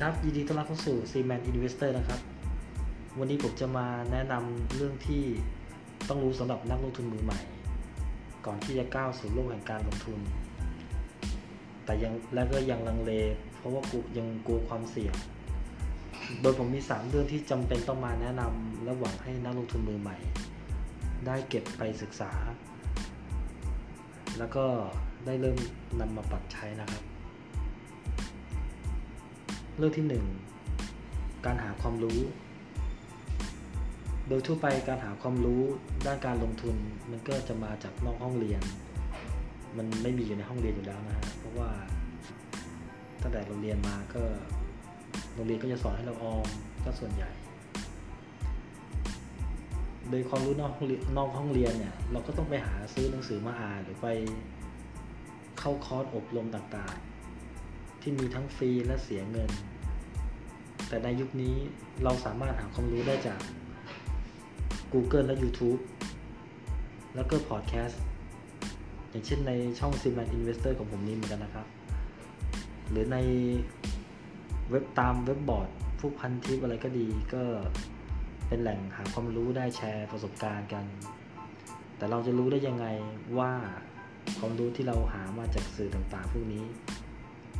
ดีครับ ยินดีต้อนรับเข้าสู่ c m a n Investor นะครับ วันนี้ผมจะมาแนะนำเรื่องที่ต้องรู้สำหรับนักลงทุนมือใหม่ ก่อนที่จะก้าวสู่โลกแห่งการลงทุน แต่ยังและก็ยังลังเล เพราะว่ากูยังกลัวความเสี่ยง โดยผมมี 3 เรื่องที่จำเป็นต้องมาแนะนำและหวังให้นักลงทุนมือใหม่ ได้เก็บไปศึกษา แล้วก็ได้เริ่มนำมาปรับใช้นะครับ เรื่องที่ 1 การหาความรู้ โดยทั่วไปการหาความรู้ด้านการลงทุนมันก็จะมาจากนอกห้องเรียน มันไม่มีอยู่ในห้องเรียนอยู่แล้วนะฮะเพราะว่าตั้งแต่เราเรียนมาก็โรงเรียนก็จะสอนให้เราออมก็ส่วนใหญ่ โดยความรู้นอกห้องเรียนนอกห้องเรียนเนี่ยเราก็ต้องไปหาซื้อหนังสือมาอ่านหรือไปเข้าคอร์สอบรมต่างๆ ที่มีทั้งฟรีและเสียเงิน แต่ในยุคนี้เราสามารถหาความรู้ได้จาก Google และ YouTube แล้วก็พอดแคสต์อย่างเช่นในช่อง s i m a n Investor ของผมนี้เหมือนกันนะครับ หรือในเว็บตามเว็บบอร์ดพวกพันทิปอะไรก็ดีก็เป็นแหล่งหาความรู้ได้แชร์ประสบการณ์กัน แต่เราจะรู้ได้ยังไงว่าความรู้ที่เราหามาจากสื่อต่างๆ พวกนี้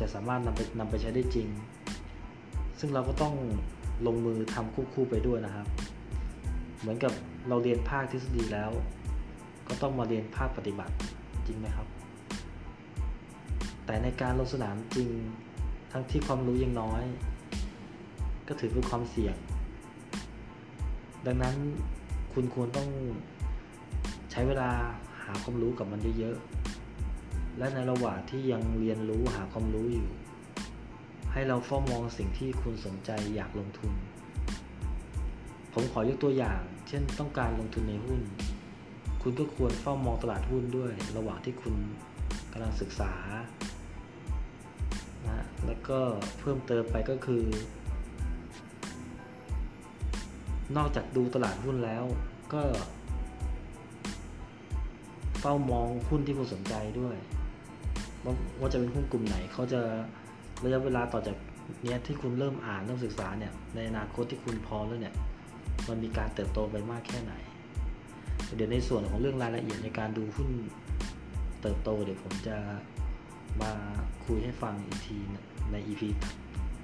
จะสามารถนำไปนำไปใช้ได้จริง ซึ่งเราก็ต้องลงมือทำควบคู่ไปด้วยนะครับ เหมือนกับเราเรียนภาคทฤษฎีแล้ว ก็ต้องมาเรียนภาคปฏิบัติจริงไหมครับ แต่ในการลงสนามจริง ทั้งที่ความรู้ยังน้อย ก็ถือเป็นความเสี่ยง ดังนั้นคุณควรต้องใช้เวลาหาความรู้กับมันเยอะๆ และในระหว่างที่ยังเรียนรู้หาความรู้อยู่ ให้เราเฝ้ามองสิ่งที่คุณสนใจอยากลงทุน ผมขอยกตัวอย่าง เช่นต้องการลงทุนในหุ้น คุณก็ควรเฝ้ามองตลาดหุ้นด้วย ระหว่างที่คุณกำลังศึกษานะแล้วก็เพิ่มเติมไปก็คือ นอกจากดูตลาดหุ้นแล้วก็เฝ้ามองหุ้นที่คุณสนใจด้วย ว่าว่าจะเป็นหุ้นกลุ่มไหนเขาจะระยะเวลาต่อจากเนี้ยที่คุณเริ่มอ่านเริ่มศึกษาเนี่ยในอนาคตที่คุณพร้อมแล้วเนี่ยมันมีการเติบโตไปมากแค่ไหน เดี๋ยวในส่วนของเรื่องรายละเอียดในการดูหุ้นเติบโต เดี๋ยวผมจะมาคุยให้ฟังอีกทีใน EP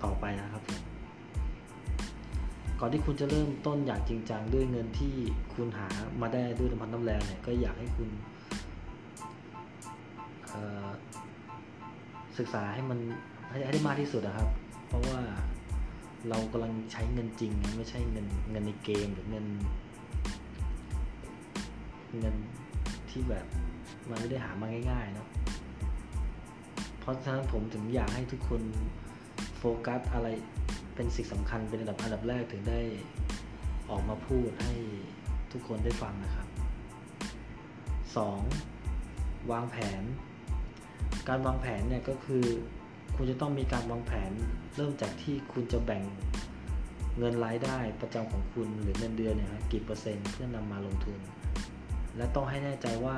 ต่อไปนะครับผมก่อนที่คุณจะเริ่มต้นอย่างจริงจังด้วยเงินที่คุณหามาได้ด้วยน้ำพันน้ำแรงเนี่ยก็อยากให้คุณ ศึกษาให้มันให้ได้มากที่สุดนะครับ เพราะว่าเรากำลังใช้เงินจริง ไม่ใช่เงินเงินในเกมหรือเงิน เงินที่แบบมันไม่ได้หามาง่ายๆเนาะเพราะฉะนั้นผมถึงอยากให้ทุกคนโฟกัสอะไรเป็นสิ่งสำคัญเป็นอันดับอันดับแรกถึงได้ออกมาพูดให้ทุกคนได้ฟังนะครับ 2. วางแผน การวางแผนเนี่ยก็คือคุณจะต้องมีการวางแผน เริ่มจากที่คุณจะแบ่งเงินรายได้ประจำของคุณหรือเงินเดือนเนี่ยครับกี่เปอร์เซ็นต์เพื่อนำมาลงทุน และต้องให้แน่ใจว่า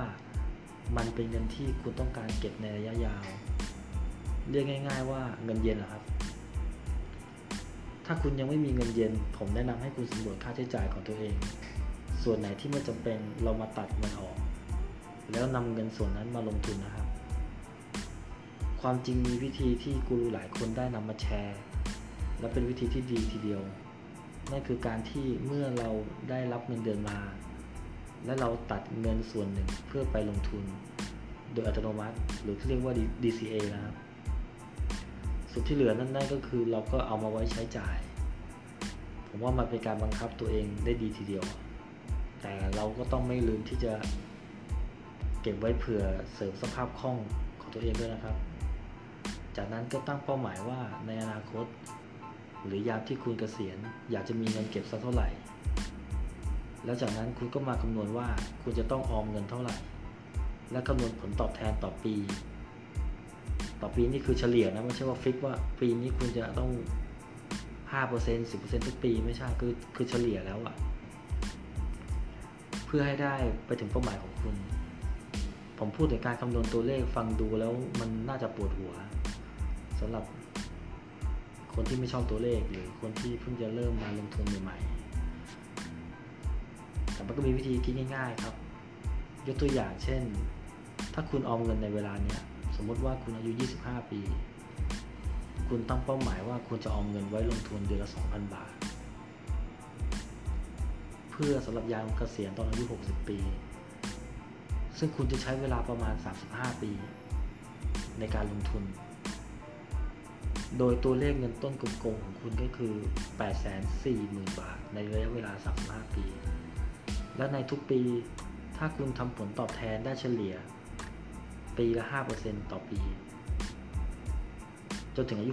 มันเป็นเงินที่คุณต้องการเก็บในระยะยาว เรียกง่าย ๆ ว่าเงินเย็นเหรอครับ ถ้าคุณยังไม่มีเงินเย็น ผมแนะนำให้คุณสำรวจค่าใช้จ่ายของตัวเอง ส่วนไหนที่ไม่จำเป็นเรามาตัดมันออก แล้วนำเงินส่วนนั้นมาลงทุนนะครับ ความจริงมีวิธีที่กูรูหลายคนได้นำมาแชร์ และเป็นวิธีที่ดีทีเดียว นั่นคือการที่เมื่อเราได้รับเงินเดือนมา และเราตัดเงินส่วนหนึ่งเพื่อไปลงทุน โดยอัตโนมัติ หรือที่เรียกว่า DCA นะครับส่วนที่เหลือนั่นนั่นก็คือเราก็เอามาไว้ใช้จ่าย ผมว่ามันเป็นการบังคับตัวเองได้ดีทีเดียว แต่เราก็ต้องไม่ลืมที่จะเก็บไว้เผื่อเสริมสภาพคล่องของตัวเองด้วยนะครับ จากนั้นก็ตั้งเป้าหมายว่าในอนาคต หรือยามที่คุณเกษียณ อยากจะมีเงินเก็บสักเท่าไหร่ แล้วจากนั้นคุณก็มาคำนวณว่าคุณจะต้องออมเงินเท่าไหร่ และคำนวณผลตอบแทนต่อปี ต่อปีนี่คือเฉลี่ยนะไม่ใช่ว่าฟิกว่าปีนี้คุณจะต้อง5% 10%ทุกปีไม่ใช่คือคือเฉลี่ยแล้วอะเพื่อให้ได้ไปถึงเป้าหมายของคุณ ผมพูดถึงการคำนวณตัวเลขฟังดูแล้วมันน่าจะปวดหัว สำหรับคนที่ไม่ชอบตัวเลขหรือคนที่เพิ่งจะเริ่มมาลงทุนใหม่ๆ แต่มันก็มีวิธีคิดง่าย ๆ ครับ ยกตัวอย่างเช่น ถ้าคุณออมเงินในเวลาเนี้ยสมมติว่าคุณอายุ 25 ปี คุณตั้งเป้าหมายว่าคุณจะออมเงินไว้ลงทุนเดือนละ 2,000 บาท เพื่อสำหรับยามเกษียณตอนอายุ 60 ปี ซึ่งคุณจะใช้เวลาประมาณ 35 ปี ในการลงทุน โดยตัวเลขเงินต้นกลมๆของคุณก็คือ 840,000 บาท ในระยะเวลา 35 ปี และในทุกปี ถ้าคุณทำผลตอบแทนได้เฉลี่ย ปีละ 5%ต่อปี จนถึงอายุ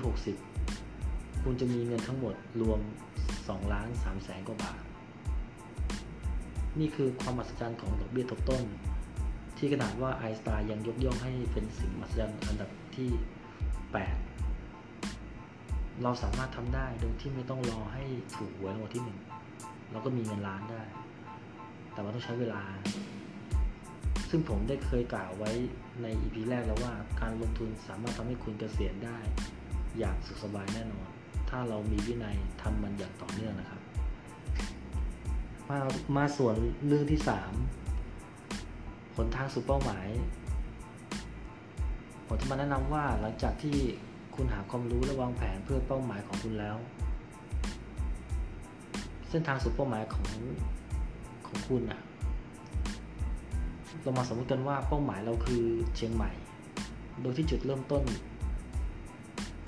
60 คุณจะมีเงินทั้งหมดรวม2ล้าน3แสนกว่าบาท นี่คือความมหัศจรรย์ของดอกเบี้ยทบต้น ที่ขนาดว่าไอสไตน์ยังยกย่องให้เป็นสิ่งมหัศจรรย์อันดับที่ 8 เราสามารถทำได้โดยที่ไม่ต้องรอให้ถูกหวยรางวัลที่หนึ่งเราก็มีเงินล้านได้ แต่ว่าต้องใช้เวลา ซึ่งผมได้เคยกล่าวไว้ใน EP แรกแล้วว่าการลงทุนสามารถทำให้คุณเกษียณได้ อย่างสุขสบายแน่นอน ถ้าเรามีวินัยทำมันอย่างต่อเนื่องนะครับ มามาส่วนเรื่องที่3ผลทางสู่เป้าหมาย ผมจะมาแนะนำว่าหลังจากที่ คุณหาความรู้และวางแผนเพื่อเป้าหมายของคุณแล้ว เส้นทางสู่เป้าหมายของของคุณอะเรามาสมมติกันว่าเป้าหมายเราคือเชียงใหม่ โดยที่จุดเริ่มต้น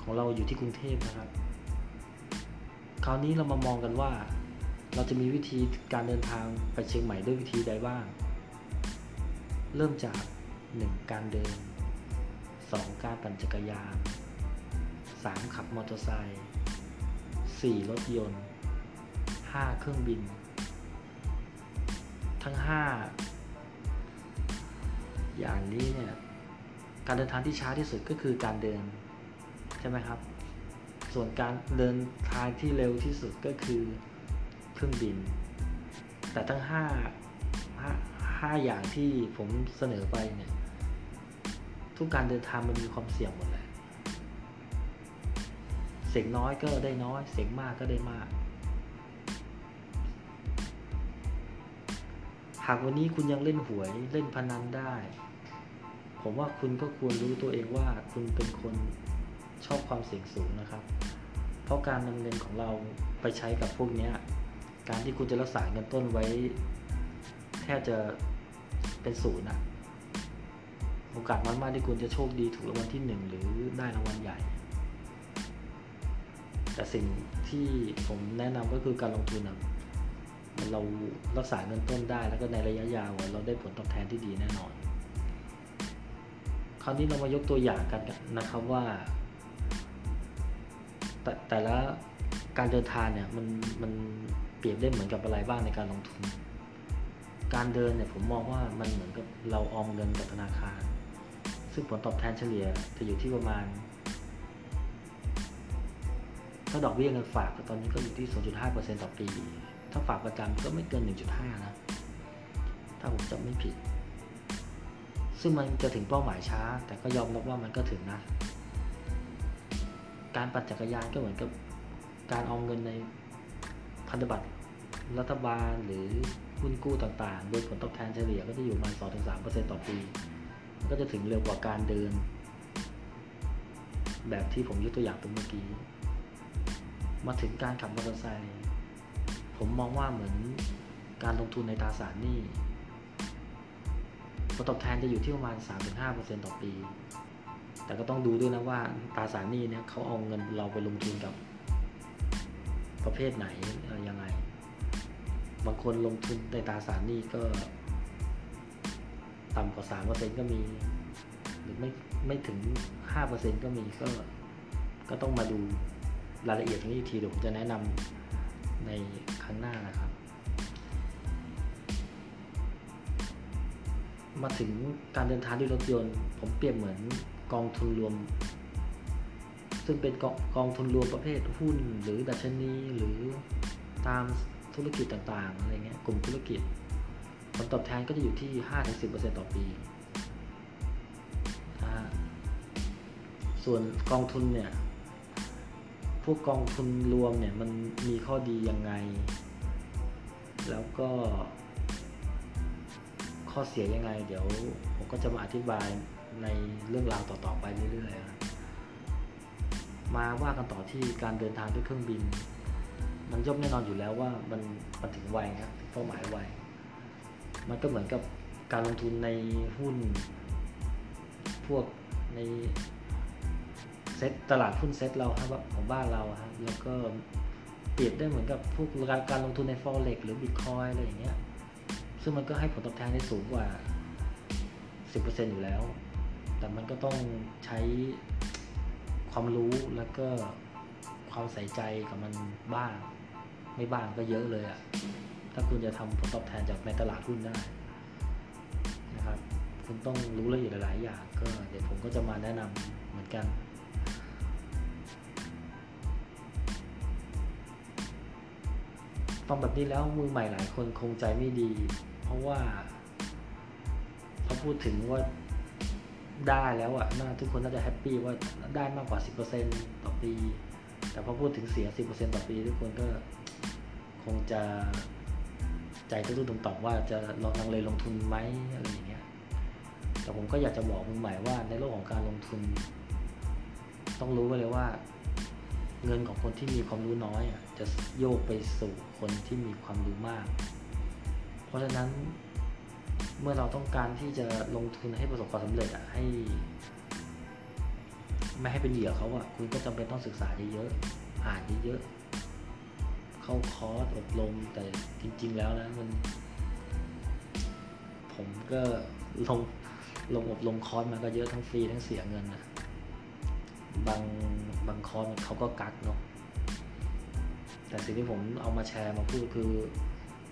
ของเราอยู่ที่กรุงเทพนะครับ คราวนี้เรามามองกันว่า เราจะมีวิธีการเดินทางไปเชียงใหม่ด้วยวิธีใดบ้าง เริ่มจาก 1. การเดิน 2. การปั่นจักรยาน 3. ขับมอเตอร์ไซค์ 4. รถยนต์ 5. เครื่องบิน ทั้ง 5 อย่างนี้เนี่ย การเดินทางที่ช้าที่สุดก็คือการเดิน ใช่ไหมครับ ส่วนการเดินทางที่เร็วที่สุดก็คือเครื่องบิน แต่ทั้ง 5 5 5อย่างที่ผมเสนอไปเนี่ย ทุกการเดินทางมันมีความเสี่ยงหมดแหละ สียงน้อยก็ได้น้อย เสียงมากก็ได้มาก หากวันนี้คุณยังเล่นหวยเล่นพนันได้ ผมว่าคุณก็ควรรู้ตัวเองว่าคุณเป็นคนชอบความเสี่ยงสูงนะครับ เพราะการนำเงินของเราไปใช้กับพวกนี้การที่คุณจะรักษาเงินต้นไว้ แทบจะเป็นศูนย์นะโอกาสมันมากที่คุณจะโชคดีถูกรางวัลที่หนึ่งหรือได้รางวัลใหญ่ แต่สิ่งที่ผมแนะนำก็คือการลงทุนนะเรารักษาเงินต้นได้แล้วก็ในระยะยาวเราได้ผลตอบแทนที่ดีแน่นอน คราวนี้เรามายกตัวอย่างกันนะครับว่า แต่แต่ละการเดินทางเนี่ยมันมันเปรียบได้เหมือนกับอะไรบ้างในการลงทุน การเดินเนี่ยผมมองว่ามันเหมือนกับเราออมเงินกับธนาคาร ซึ่งผลตอบแทนเฉลี่ยจะอยู่ที่ประมาณ ถ้าดอกเบี้ยเงินฝากตอนนี้ก็อยู่ที่ 0.5%ต่อปี ถ้าฝากประจำก็ไม่เกิน 1.5 นะ ถ้าผมจำไม่ผิด ซึ่งมันจะถึงเป้าหมายช้า แต่ก็ยอมรับว่ามันก็ถึงนะ การปั่นจักรยานก็เหมือนกับการออมเงินในพันธบัตรรัฐบาลหรือหุ้นกู้ต่างๆ โดยผลตอบแทนเฉลี่ยก็จะอยู่ประมาณ 2-3%ต่อปี ก็จะถึงเร็วกว่าการเดิน แบบที่ผมยกตัวอย่างไปเมื่อกี้ มาถึงการขับมอเตอร์ไซค์ผมมองว่าเหมือนการลงทุนในตราสารหนี้ผลตอบแทนจะอยู่ที่ประมาณ 3-5%ต่อปี แต่ก็ต้องดูด้วยนะว่าตราสารหนี้เนี่ยเขาเอาเงินเราไปลงทุนกับ ประเภทไหนอะไรยังไง บางคนลงทุนในตราสารหนี้ก็ ต่ำกว่า 3%ก็มี หรือไม่ไม่ถึง 5%ก็มีก็ก็ต้องมาดู รายละเอียดนี้ทีเดียวผมจะแนะนำในครั้งหน้านะครับ มาถึงการเดินทางด้วยรถยนต์ ผมเปรียบเหมือนกองทุนรวม ซึ่งเป็นกองกองทุนรวมประเภทหุ้น หรือดัชนีหรือตามธุรกิจต่างๆอะไรเงี้ยกลุ่มธุรกิจผลตอบแทนก็จะอยู่ที่ 5-10%ต่อปี ส่วนกองทุนเนี่ย พวกกองทุนรวมเนี่ยมันมีข้อดียังไง แล้วก็ข้อเสียยังไง เดี๋ยวผมก็จะมาอธิบายในเรื่องราวต่อๆไปเรื่อยๆครับมาว่ากันต่อที่การเดินทางด้วยเครื่องบิน มันย่อมแน่นอนอยู่แล้วว่ามันมันถึงไวครับเป้าหมายไวมันก็เหมือนกับการลงทุนในหุ้น พวกใน เซ็ตตลาดหุ้นเซ็ตเราครับของบ้านเราครับแล้วก็เปรียบได้เหมือนกับพวกการการลงทุนใน forex หรือ bitcoin อะไรอย่างเงี้ย ซึ่งมันก็ให้ผลตอบแทนได้สูงกว่า 10%อยู่แล้ว แต่มันก็ต้องใช้ความรู้แล้วก็ความใส่ใจกับมันบ้าง ไม่บ้างก็เยอะเลยอะถ้าคุณจะทำผลตอบแทนจากในตลาดหุ้นได้นะครับ คุณต้องรู้ละเอียดหลายอย่างก็เดี๋ยวผมก็จะมาแนะนำเหมือนกัน ฟังแบบนี้แล้วมือใหม่หลายคนคงใจไม่ดี เพราะว่าพอพูดถึงว่าได้แล้วอะน่าทุกคนน่าจะแฮปปี้ว่าได้มากกว่า 10%ต่อปี แต่พอพูดถึงเสีย 10%ต่อปี ทุกคนก็คงจะใจตุ้มๆต่อมว่าจะลองลังเลลงทุนไหมอะไรอย่างเงี้ย แต่ผมก็อยากจะบอกมือใหม่ว่าในโลกของการลงทุน ต้องรู้ไว้เลยว่า เงินของคนที่มีความรู้น้อยอะจะโยกไปสู่คนที่มีความรู้มาก เพราะฉะนั้นเมื่อเราต้องการที่จะลงทุนให้ประสบความสำเร็จอะให้ ไม่ให้เป็นเหยื่อเขาอะคุณก็จำเป็นต้องศึกษาเยอะๆอ่านเยอะๆเข้าคอร์สอบรมแต่จริง ๆ แล้วนะมัน ผมก็ลงลงอบรมคอร์สมาก็เยอะทั้งฟรีทั้งเสียเงินนะ บางบางคอร์สเขาก็กักเนาะแต่สิ่งที่ผมเอามาแชร์มาพูดคือ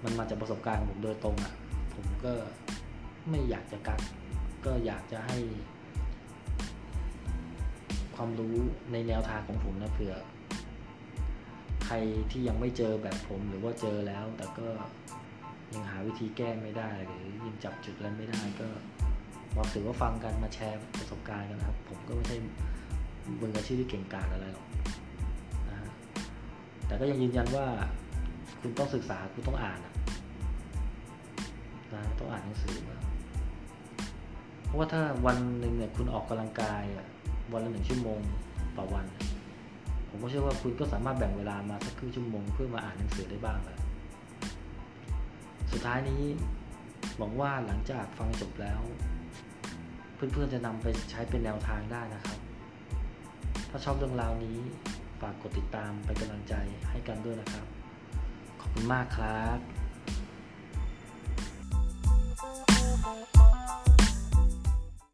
มันมาจากประสบการณ์ของผมโดยตรงอะ่ะ ผมก็ไม่อยากจะกัก ก็อยากจะให้ ความรู้ในแนวทางของผมนะเผื่อ ใครที่ยังไม่เจอแบบผมหรือว่าเจอแล้ว แต่ก็ยังหาวิธีแก้ไม่ได้หรือยังจับจุดอะไรไม่ได้ก็บอกถือว่าฟังกันมาแชร์ประสบการณ์กันครับ ผมก็ไม่ใช่ มืออาชีพที่เก่งกาจอะไรหรอกนะฮะแต่ก็ยังยืนยันว่าคุณต้องศึกษาคุณต้องอ่านนะต้องอ่านหนังสือมาเพราะว่าถ้าวันหนึ่งเนี่ยคุณออกกำลังกายอะวันละหนึ่งชั่วโมงต่อวัน ผมก็เชื่อว่าคุณก็สามารถแบ่งเวลามาสักครึ่งชั่วโมงเพื่อมาอ่านหนังสือได้บ้างแหละสุดท้ายนี้หวังว่าหลังจากฟังจบแล้ว เพื่อนๆจะนำไปใช้เป็นแนวทางได้นะครับ ถ้าชอบเรื่องราวนี้ ฝากกดติดตามเป็นกำลังใจให้กันด้วยนะครับ ขอบคุณมากครับ